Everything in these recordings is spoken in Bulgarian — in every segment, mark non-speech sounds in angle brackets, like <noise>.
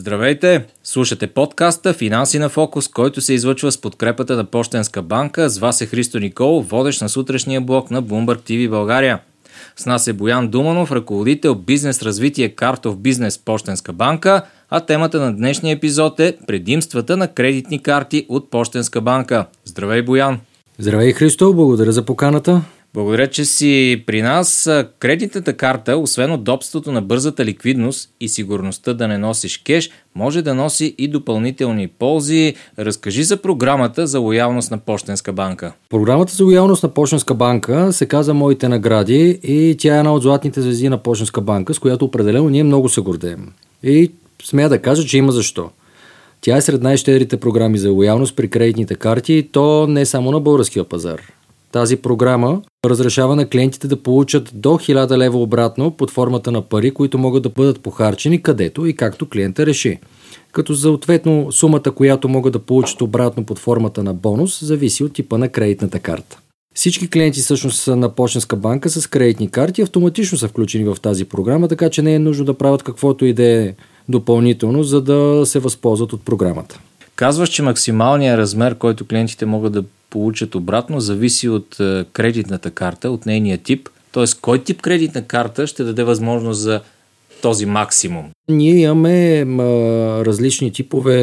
Здравейте! Слушате подкаста Финанси на фокус, който се излъчва с подкрепата на Пощенска банка. С вас е Христо Никол, водещ на сутрешния блок на Bloomberg TV България. С нас е Боян Думанов, ръководител бизнес развитие Картов бизнес Пощенска банка, а темата на днешния епизод е предимствата на кредитни карти от Пощенска банка. Здравей, Боян! Здравей, Христо! Благодаря за поканата. Благодаря, че си при нас. Кредитната карта, освен удобството на бързата ликвидност и сигурността да не носиш кеш, може да носи и допълнителни ползи. Разкажи за програмата за лоялност на Пощенска банка. Програмата за лоялност на Пощенска банка се каза Моите награди и тя е една от златните звезди на Пощенска банка, с която определено ние много се гордеем. И смея да кажа, че има защо. Тя е сред най-щедрите програми за лоялност при кредитните карти и то не само на българския пазар. Тази програма разрешава на клиентите да получат до 1000 лева обратно под формата на пари, които могат да бъдат похарчени където и както клиента реши. Като съответно сумата, която могат да получат обратно под формата на бонус, зависи от типа на кредитната карта. Всички клиенти всъщност са на почтенска банка с кредитни карти автоматично са включени в тази програма, така че не е нужно да правят каквото и да е допълнително, за да се възползват от програмата. Казваш, че максималният размер, който клиентите могат да получат обратно, зависи от е, кредитната карта, от нейния тип. Тоест, кой тип кредитна карта ще даде възможност за този максимум? Ние имаме м, различни типове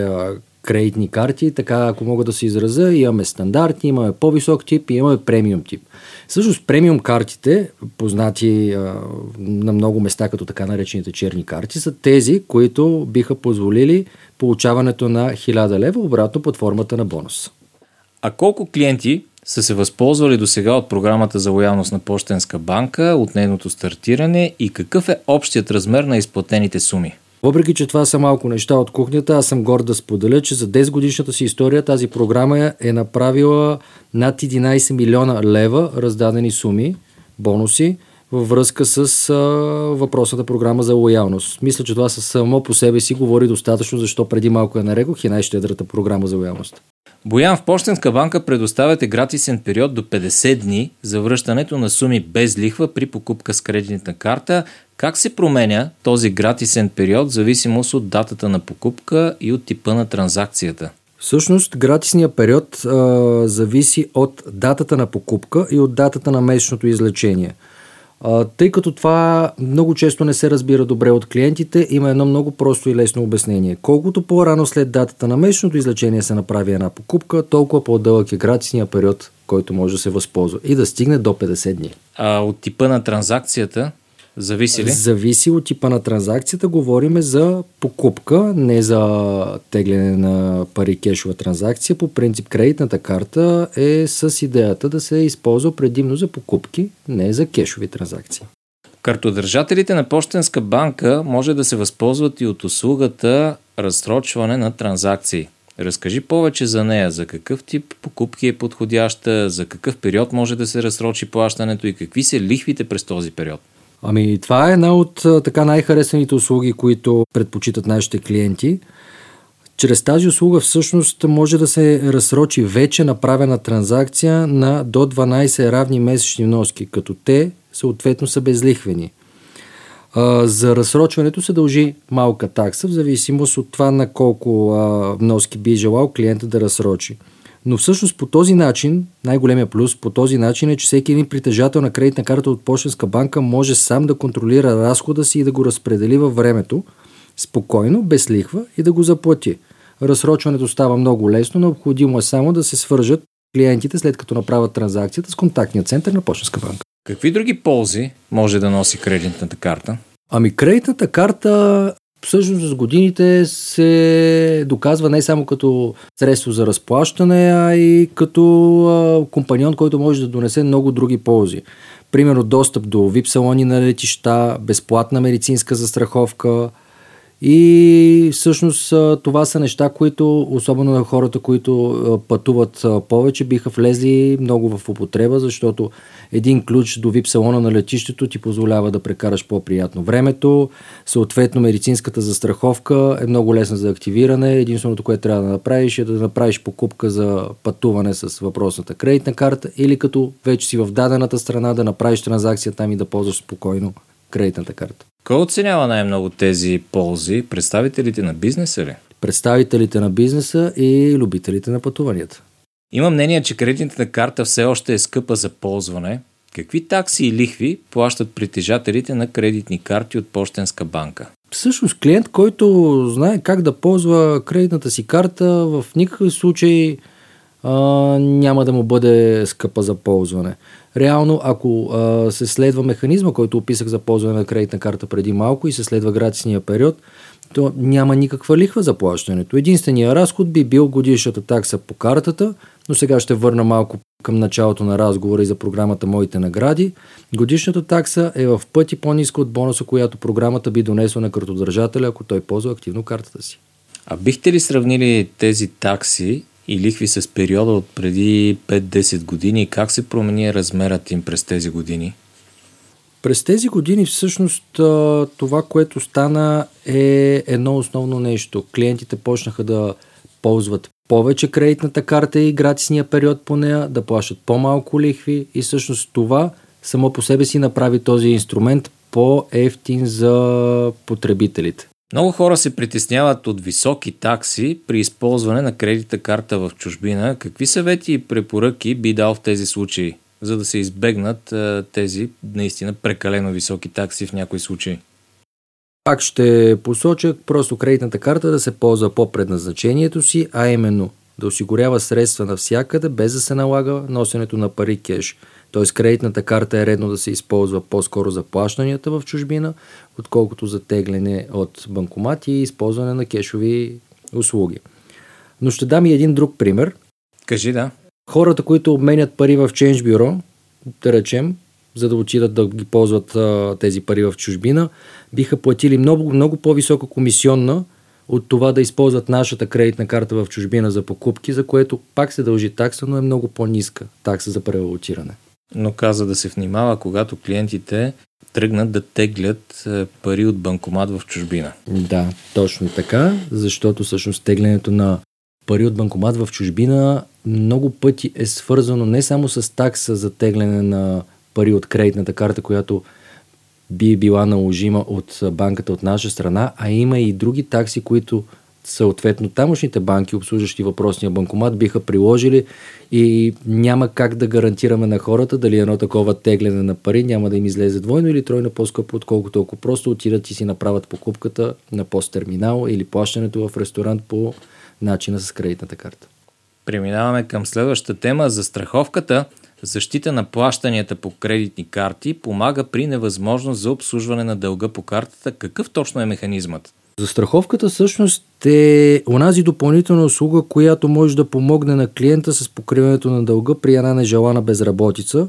а, кредитни карти, така ако мога да се изразя, имаме стандартни, имаме по-висок тип и имаме премиум тип. Всъщност премиум картите, познати а, на много места като така наречените черни карти, са тези, които биха позволили получаването на 1000 лева обратно под формата на бонус. А колко клиенти са се възползвали до сега от програмата за лоялност на Пощенска банка, от нейното стартиране и какъв е общият размер на изплатените суми? Въпреки, че това са малко неща от кухнята, аз съм горд да споделя, че за 10 годишната си история тази програма е направила над 11 милиона лева раздадени суми, бонуси, във връзка с а, въпросната програма за лоялност. Мисля, че това само по себе си говори достатъчно, защо преди малко я нарекох и най-щедрата програма за лоялност. Боян, в Пощенска банка предоставяте гратисен период до 50 дни за връщането на суми без лихва при покупка с кредитна карта. Как се променя този гратисен период в зависимост от датата на покупка и от типа на транзакцията? Всъщност, гратисният период а, зависи от датата на покупка и от датата на месечното излечение – тъй като това много често не се разбира добре от клиентите, има едно много просто и лесно обяснение. Колкото по-рано след датата на месечното излечение се направи една покупка, толкова по-дълъг е гратисния период, който може да се възползва и да стигне до 50 дни. А от типа на транзакцията Зависи ли? Зависи от типа на транзакцията. Говориме за покупка, не за тегляне на пари кешова транзакция. По принцип кредитната карта е с идеята да се използва предимно за покупки, не за кешови транзакции. Картодържателите на Пощенска банка може да се възползват и от услугата разсрочване на транзакции. Разкажи повече за нея, за какъв тип покупки е подходяща, за какъв период може да се разсрочи плащането и какви са лихвите през този период. Ами, това е една от така най-харесаните услуги, които предпочитат нашите клиенти. Чрез тази услуга всъщност може да се разсрочи вече направена транзакция на до 12 равни месечни вноски, като те съответно са безлихвени. За разсрочването се дължи малка такса, в зависимост от това на колко вноски би желал клиента да разсрочи. Но всъщност по този начин, най-големия плюс по този начин е, че всеки един притежател на кредитна карта от Почтенска банка може сам да контролира разхода си и да го разпредели във времето, спокойно, без лихва и да го заплати. Разсрочването става много лесно, необходимо е само да се свържат клиентите след като направят транзакцията с контактния център на Почтенска банка. Какви други ползи може да носи кредитната карта? Ами кредитната карта всъщност с годините се доказва не само като средство за разплащане, а и като компаньон, който може да донесе много други ползи. Примерно достъп до VIP салони на летища, безплатна медицинска застраховка, и всъщност това са неща, които, особено на хората, които пътуват повече, биха влезли много в употреба, защото един ключ до VIP салона на летището ти позволява да прекараш по-приятно времето. Съответно, медицинската застраховка е много лесна за активиране. Единственото, което трябва да направиш е да направиш покупка за пътуване с въпросната кредитна карта или като вече си в дадената страна да направиш транзакция там и да ползваш спокойно кредитната карта. Кой оценява най-много тези ползи? Представителите на бизнеса ли? Представителите на бизнеса и любителите на пътуванията. Има мнение, че кредитната карта все още е скъпа за ползване. Какви такси и лихви плащат притежателите на кредитни карти от Пощенска банка? Всъщност клиент, който знае как да ползва кредитната си карта, в никакъв случай а, няма да му бъде скъпа за ползване. Реално, ако а, се следва механизма, който описах за ползване на кредитна карта преди малко и се следва гратисния период, то няма никаква лихва за плащането. Единственият разход би бил годишната такса по картата, но сега ще върна малко към началото на разговора и за програмата Моите награди. Годишната такса е в пъти по-ниска от бонуса, която програмата би донесла на картодържателя, ако той ползва активно картата си. А бихте ли сравнили тези такси и лихви с периода от преди 5-10 години как се промени размерът им през тези години? През тези години всъщност това, което стана е едно основно нещо. Клиентите почнаха да ползват повече кредитната карта и гратисния период по нея, да плащат по-малко лихви и всъщност това само по себе си направи този инструмент по-ефтин за потребителите. Много хора се притесняват от високи такси при използване на кредитна карта в чужбина. Какви съвети и препоръки би дал в тези случаи, за да се избегнат тези наистина прекалено високи такси в някои случаи? Пак ще посоча просто кредитната карта да се ползва по предназначението си, а именно да осигурява средства навсякъде, без да се налага носенето на пари кеш. Т.е. кредитната карта е редно да се използва по-скоро за плащанията в чужбина, отколкото за тегляне от банкомати и използване на кешови услуги. Но ще дам и един друг пример. Кажи да. Хората, които обменят пари в Change Bureau, да речем, за да отидат да ги ползват а, тези пари в чужбина, биха платили много, много по-висока комисионна от това да използват нашата кредитна карта в чужбина за покупки, за което пак се дължи такса, но е много по-ниска такса за превалутиране. Но каза да се внимава, когато клиентите тръгнат да теглят е, пари от банкомат в чужбина. Да, точно така, защото всъщност теглянето на пари от банкомат в чужбина много пъти е свързано не само с такса за тегляне на пари от кредитната карта, която би била наложима от банката от наша страна, а има и други такси, които съответно тамошните банки, обслужващи въпросния банкомат, биха приложили и няма как да гарантираме на хората дали едно такова тегляне на пари няма да им излезе двойно или тройно по-скъпо, отколкото ако просто отидат и си направят покупката на посттерминал или плащането в ресторант по начина с кредитната карта. Преминаваме към следващата тема за страховката. Защита на плащанията по кредитни карти помага при невъзможност за обслужване на дълга по картата. Какъв точно е механизмът? Застраховката всъщност е онази допълнителна услуга, която може да помогне на клиента с покриването на дълга при една нежелана безработица,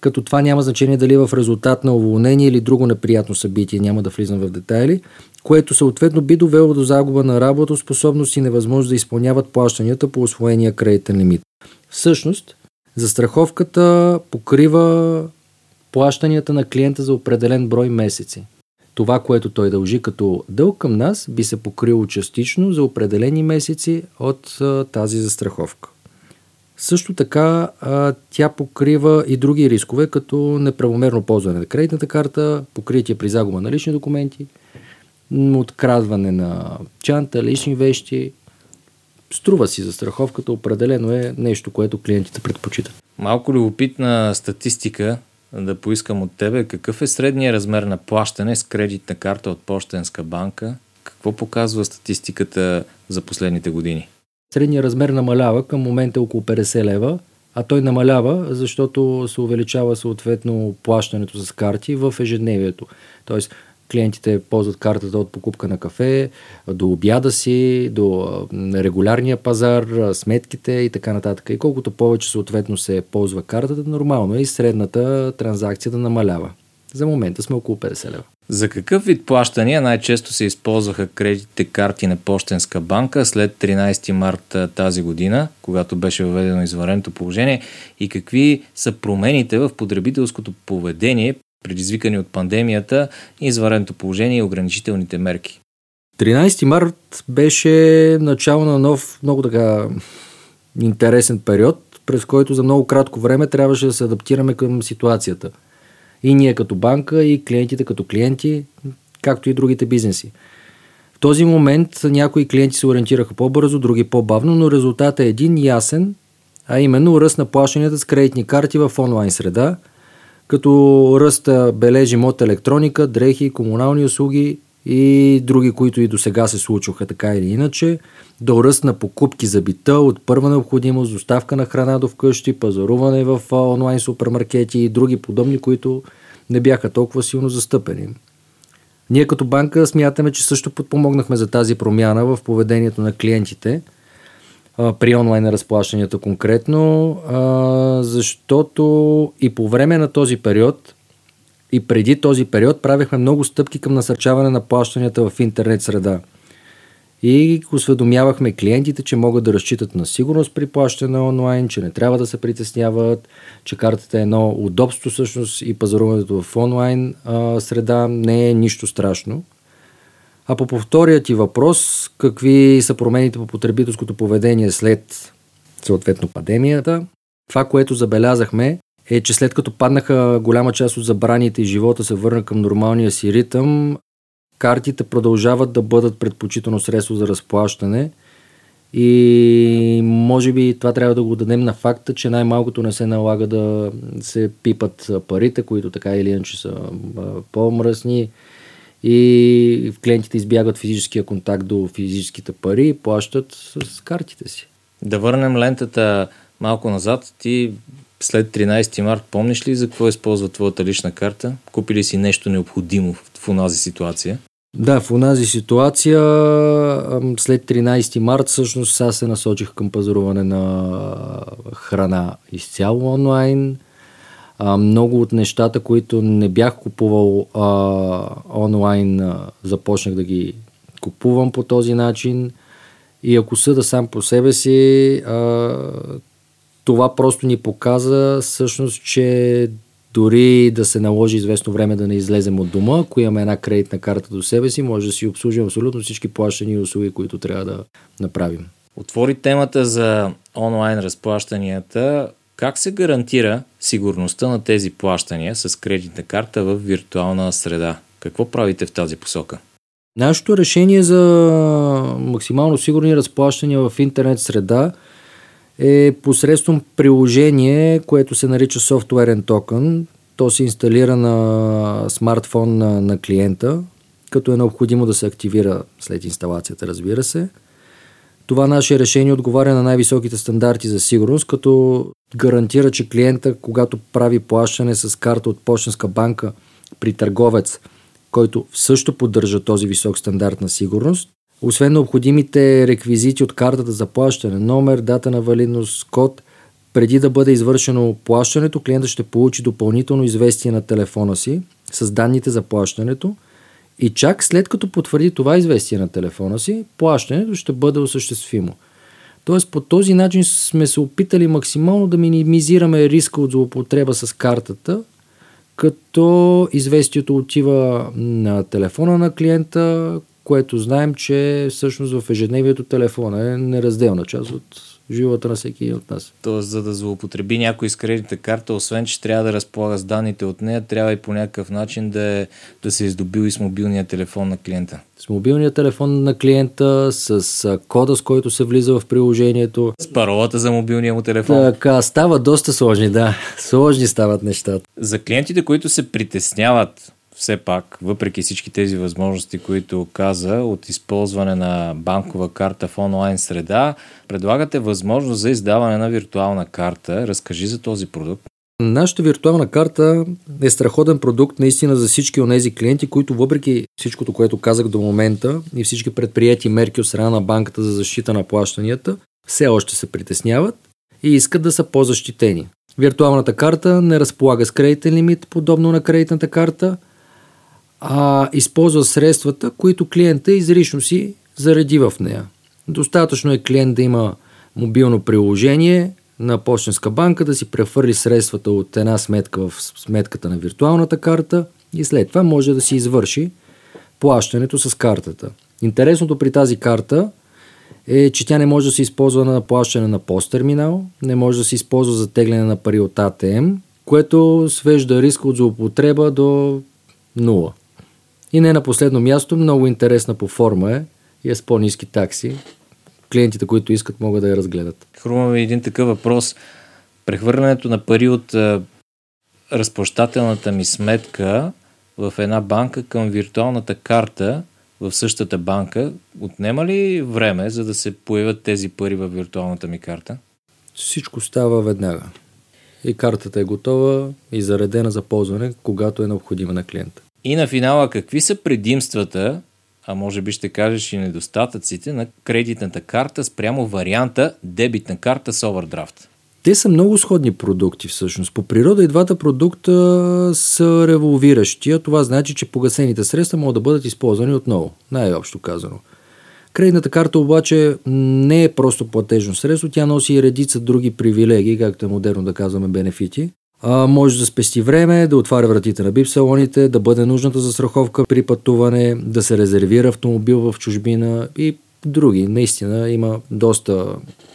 като това няма значение дали е в резултат на уволнение или друго неприятно събитие, няма да влизам в детайли, което съответно би довело до загуба на работоспособност и невъзможност да изпълняват плащанията по освоения кредитен лимит. Всъщност, застраховката покрива плащанията на клиента за определен брой месеци това, което той дължи като дълг към нас, би се покрило частично за определени месеци от тази застраховка. Също така тя покрива и други рискове, като неправомерно ползване на кредитната карта, покритие при загуба на лични документи, открадване на чанта, лични вещи. Струва си застраховката, определено е нещо, което клиентите предпочитат. Малко любопитна статистика да поискам от тебе какъв е средният размер на плащане с кредитна карта от Пощенска банка? Какво показва статистиката за последните години? Средният размер намалява към момента около 50 лева, а той намалява, защото се увеличава съответно плащането с карти в ежедневието. Тоест, клиентите ползват картата от покупка на кафе, до обяда си, до регулярния пазар, сметките и така нататък. И колкото повече съответно се ползва картата, нормално е и средната транзакция да намалява. За момента сме около 50 лева. За какъв вид плащания най-често се използваха кредитните карти на Пощенска банка след 13 марта тази година, когато беше въведено извънредното положение и какви са промените в потребителското поведение предизвикани от пандемията, извънредното положение и ограничителните мерки. 13 март беше начало на нов, много така интересен период, през който за много кратко време трябваше да се адаптираме към ситуацията. И ние като банка, и клиентите като клиенти, както и другите бизнеси. В този момент някои клиенти се ориентираха по-бързо, други по-бавно, но резултатът е един ясен, а именно ръст на плащанията с кредитни карти в онлайн среда, като ръста бележи мод електроника, дрехи, комунални услуги и други, които и до сега се случваха така или иначе, до ръст на покупки за бита от първа необходимост, доставка на храна до вкъщи, пазаруване в онлайн супермаркети и други подобни, които не бяха толкова силно застъпени. Ние като банка смятаме, че също подпомогнахме за тази промяна в поведението на клиентите при онлайн разплащанията конкретно, а, защото и по време на този период и преди този период правихме много стъпки към насърчаване на плащанията в интернет среда – и осведомявахме клиентите, че могат да разчитат на сигурност при плащане онлайн, че не трябва да се притесняват, че картата е едно удобство всъщност и пазаруването в онлайн а, среда не е нищо страшно. А по повтория ти въпрос, какви са промените по потребителското поведение след съответно пандемията, това, което забелязахме е, че след като паднаха голяма част от забраните и живота се върна към нормалния си ритъм, картите продължават да бъдат предпочитано средство за разплащане. И може би това трябва да го дадем на факта, че най-малкото не се налага да се пипат парите, които така или иначе са по-мръсни и клиентите избягват физическия контакт до физическите пари и плащат с картите си. Да върнем лентата малко назад. Ти след 13 март помниш ли за какво използва твоята лична карта? Купи ли си нещо необходимо в онази ситуация? Да, в онази ситуация след 13 март всъщност аз се насочих към пазаруване на храна изцяло онлайн. Много от нещата, които не бях купувал а, онлайн, а, започнах да ги купувам по този начин. И ако съда сам по себе си, а, това просто ни показа всъщност, че дори да се наложи известно време да не излезем от дома, ако имаме една кредитна карта до себе си, може да си обслужим абсолютно всички плащани и услуги, които трябва да направим. Отвори темата за онлайн разплащанията. Как се гарантира сигурността на тези плащания с кредитна карта в виртуална среда? Какво правите в тази посока? Нашето решение за максимално сигурни разплащания в интернет среда е посредством приложение, което се нарича софтуерен токен. То се инсталира на смартфон на, на клиента, като е необходимо да се активира след инсталацията, разбира се. Това наше решение отговаря на най-високите стандарти за сигурност, като гарантира, че клиента, когато прави плащане с карта от почтенска банка при търговец, който също поддържа този висок стандарт на сигурност, освен необходимите реквизити от картата за плащане, номер, дата на валидност, код, преди да бъде извършено плащането, клиентът ще получи допълнително известие на телефона си с данните за плащането и чак след като потвърди това известие на телефона си, плащането ще бъде осъществимо. Тоест по този начин сме се опитали максимално да минимизираме риска от злоупотреба с картата, като известието отива на телефона на клиента, което знаем, че всъщност в ежедневието телефона е неразделна част от живота на всеки от нас. Тоест, за да злоупотреби някой с кредитна карта, освен, че трябва да разполага с данните от нея, трябва и по някакъв начин да, е, да се е здобил и с мобилния телефон на клиента. С мобилния телефон на клиента, с кода, с който се влиза в приложението. С паролата за мобилния му телефон. Така, става доста сложни, да. <laughs> Сложни стават нещата. За клиентите, които се притесняват все пак, въпреки всички тези възможности, които каза, от използване на банкова карта в онлайн среда, предлагате възможност за издаване на виртуална карта. Разкажи за този продукт. Нашата виртуална карта е страхотен продукт наистина за всички от тези клиенти, които въпреки всичкото, което казах до момента и всички предприяти мерки от страна на банката за защита на плащанията, все още се притесняват и искат да са по-защитени. Виртуалната карта не разполага с кредитен лимит, подобно на кредитната карта – а използва средствата, които клиента изрично си зареди в нея. Достатъчно е клиент да има мобилно приложение на почтенска банка, да си прехвърли средствата от една сметка в сметката на виртуалната карта и след това може да си извърши плащането с картата. Интересното при тази карта е, че тя не може да се използва на плащане на посттерминал, не може да се използва за тегляне на пари от АТМ, което свежда риска от злоупотреба до нула. И не на последно място, много интересна по форма е и е с по-низки такси. Клиентите, които искат, могат да я разгледат. Хрума ми един такъв въпрос. Прехвърлянето на пари от а, разплащателната ми сметка в една банка към виртуалната карта в същата банка, отнема ли време, за да се появят тези пари в виртуалната ми карта? Всичко става веднага. И картата е готова и заредена за ползване, когато е необходима на клиента. И на финала, какви са предимствата, а може би ще кажеш и недостатъците на кредитната карта спрямо варианта дебитна карта с овердрафт? Те са много сходни продукти всъщност. По природа и двата продукта са револвиращи, а това значи, че погасените средства могат да бъдат използвани отново, най-общо казано. Кредитната карта обаче не е просто платежно средство, тя носи и редица други привилегии, както е модерно да казваме бенефити. Може да спести време, да отваря вратите на бип салоните, да бъде нужната застраховка при пътуване, да се резервира автомобил в чужбина и други. Наистина има доста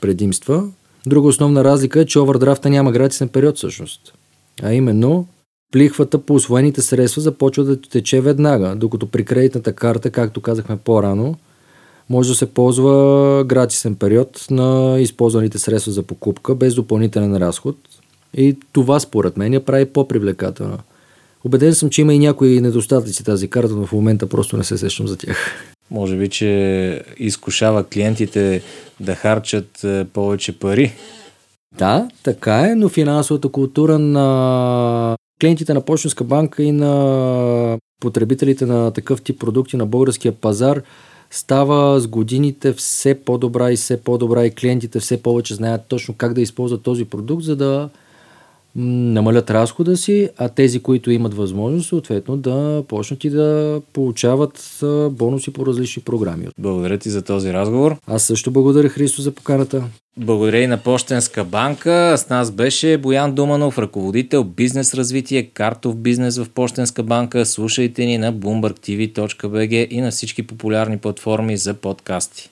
предимства. Друга основна разлика е, че овърдрафта няма гратисен период всъщност. А именно, плихвата по освоените средства започва да тече веднага, докато при кредитната карта, както казахме по-рано, може да се ползва гратисен период на използваните средства за покупка без допълнителен разход и това според мен я прави по-привлекателна. Обеден съм, че има и някои недостатъци тази карта, но в момента просто не се сещам за тях. Може би, че изкушава клиентите да харчат е, повече пари. Да, така е, но финансовата култура на клиентите на Почтенска банка и на потребителите на такъв тип продукти на българския пазар става с годините все по-добра и все по-добра и клиентите все повече знаят точно как да използват този продукт, за да намалят разхода си, а тези, които имат възможност, съответно да почнат и да получават бонуси по различни програми. Благодаря ти за този разговор. Аз също благодаря Христо за поканата. Благодаря и на Пощенска банка. С нас беше Боян Думанов, ръководител бизнес развитие, картов бизнес в Пощенска банка. Слушайте ни на bloombergtv.bg и на всички популярни платформи за подкасти.